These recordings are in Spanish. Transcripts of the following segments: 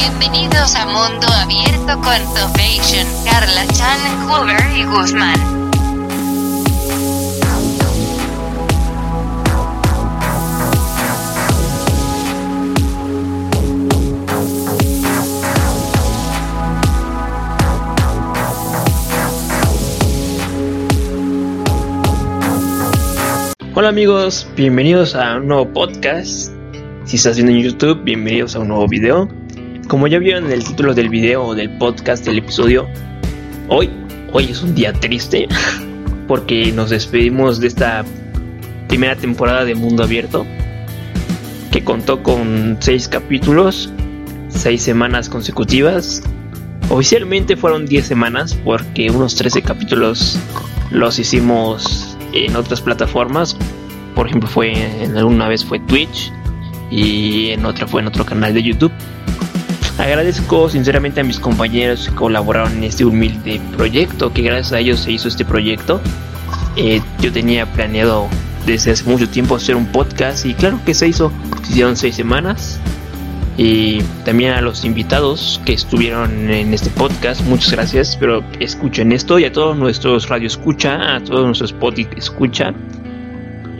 Bienvenidos a Mundo Abierto con Topation, Carla Chan, Hoover y Guzmán. Hola amigos, bienvenidos a un nuevo podcast. Si estás viendo en YouTube, bienvenidos a un nuevo video. Como ya vieron en el título del video o del podcast del episodio, hoy, hoy es un día triste porque nos despedimos de esta primera temporada de Mundo Abierto que contó con seis capítulos, seis semanas consecutivas. Oficialmente fueron 10 semanas porque unos 13 capítulos los hicimos en otras plataformas. Por ejemplo, fue en alguna vez fue Twitch y en otra fue en otro canal de YouTube. Agradezco sinceramente a mis compañeros que colaboraron en este humilde proyecto, que gracias a ellos se hizo este proyecto. Eh, yo tenía planeado desde hace mucho tiempo hacer un podcast y claro que se hizo. Se hicieron seis semanas. Y también a los invitados que estuvieron en este podcast, muchas gracias. Espero escuchen esto y a todos nuestros radio escucha, a todos nuestros podcast escucha.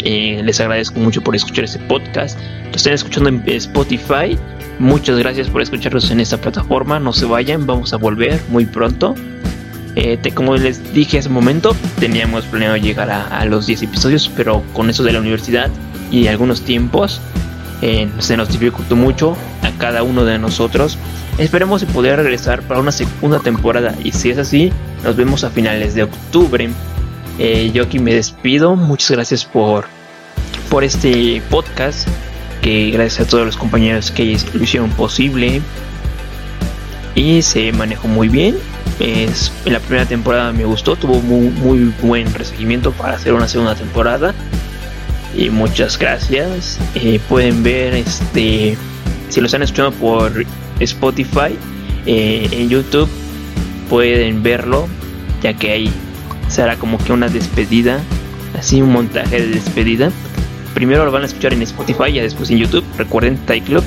Eh, les agradezco mucho por escuchar este podcast. Lo están escuchando en Spotify. Muchas gracias por escucharnos en esta plataforma. No se vayan, vamos a volver muy pronto. Eh, como les dije hace un momento, teníamos planeado llegar a, los 10 episodios, pero con eso de la universidad y algunos tiempos, eh, se nos dificultó mucho a cada uno de nosotros. Esperemos poder regresar para una segunda temporada y si es así, nos vemos a finales de octubre. Eh, yo aquí me despido, muchas gracias por, por este podcast, que gracias a todos los compañeros que lo hicieron posible y se manejó muy bien. Es, en la primera temporada me gustó, tuvo muy, muy buen recibimiento para hacer una segunda temporada y muchas gracias. Eh, pueden ver este si lo están escuchando por Spotify eh, en YouTube pueden verlo ya que ahí será como que una despedida así un montaje de despedida primero lo van a escuchar en Spotify y después en YouTube recuerden Tai Club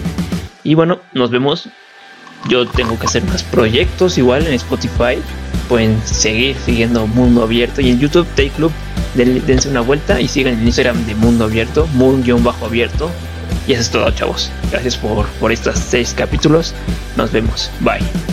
y bueno nos vemos yo tengo que hacer más proyectos igual en Spotify pueden seguir siguiendo Mundo Abierto y en YouTube Tai Club dense una vuelta y sigan en Instagram de Mundo Abierto, Moon-Abierto. Y eso es todo, chavos. Gracias por, por estos seis capítulos. Nos vemos. Bye.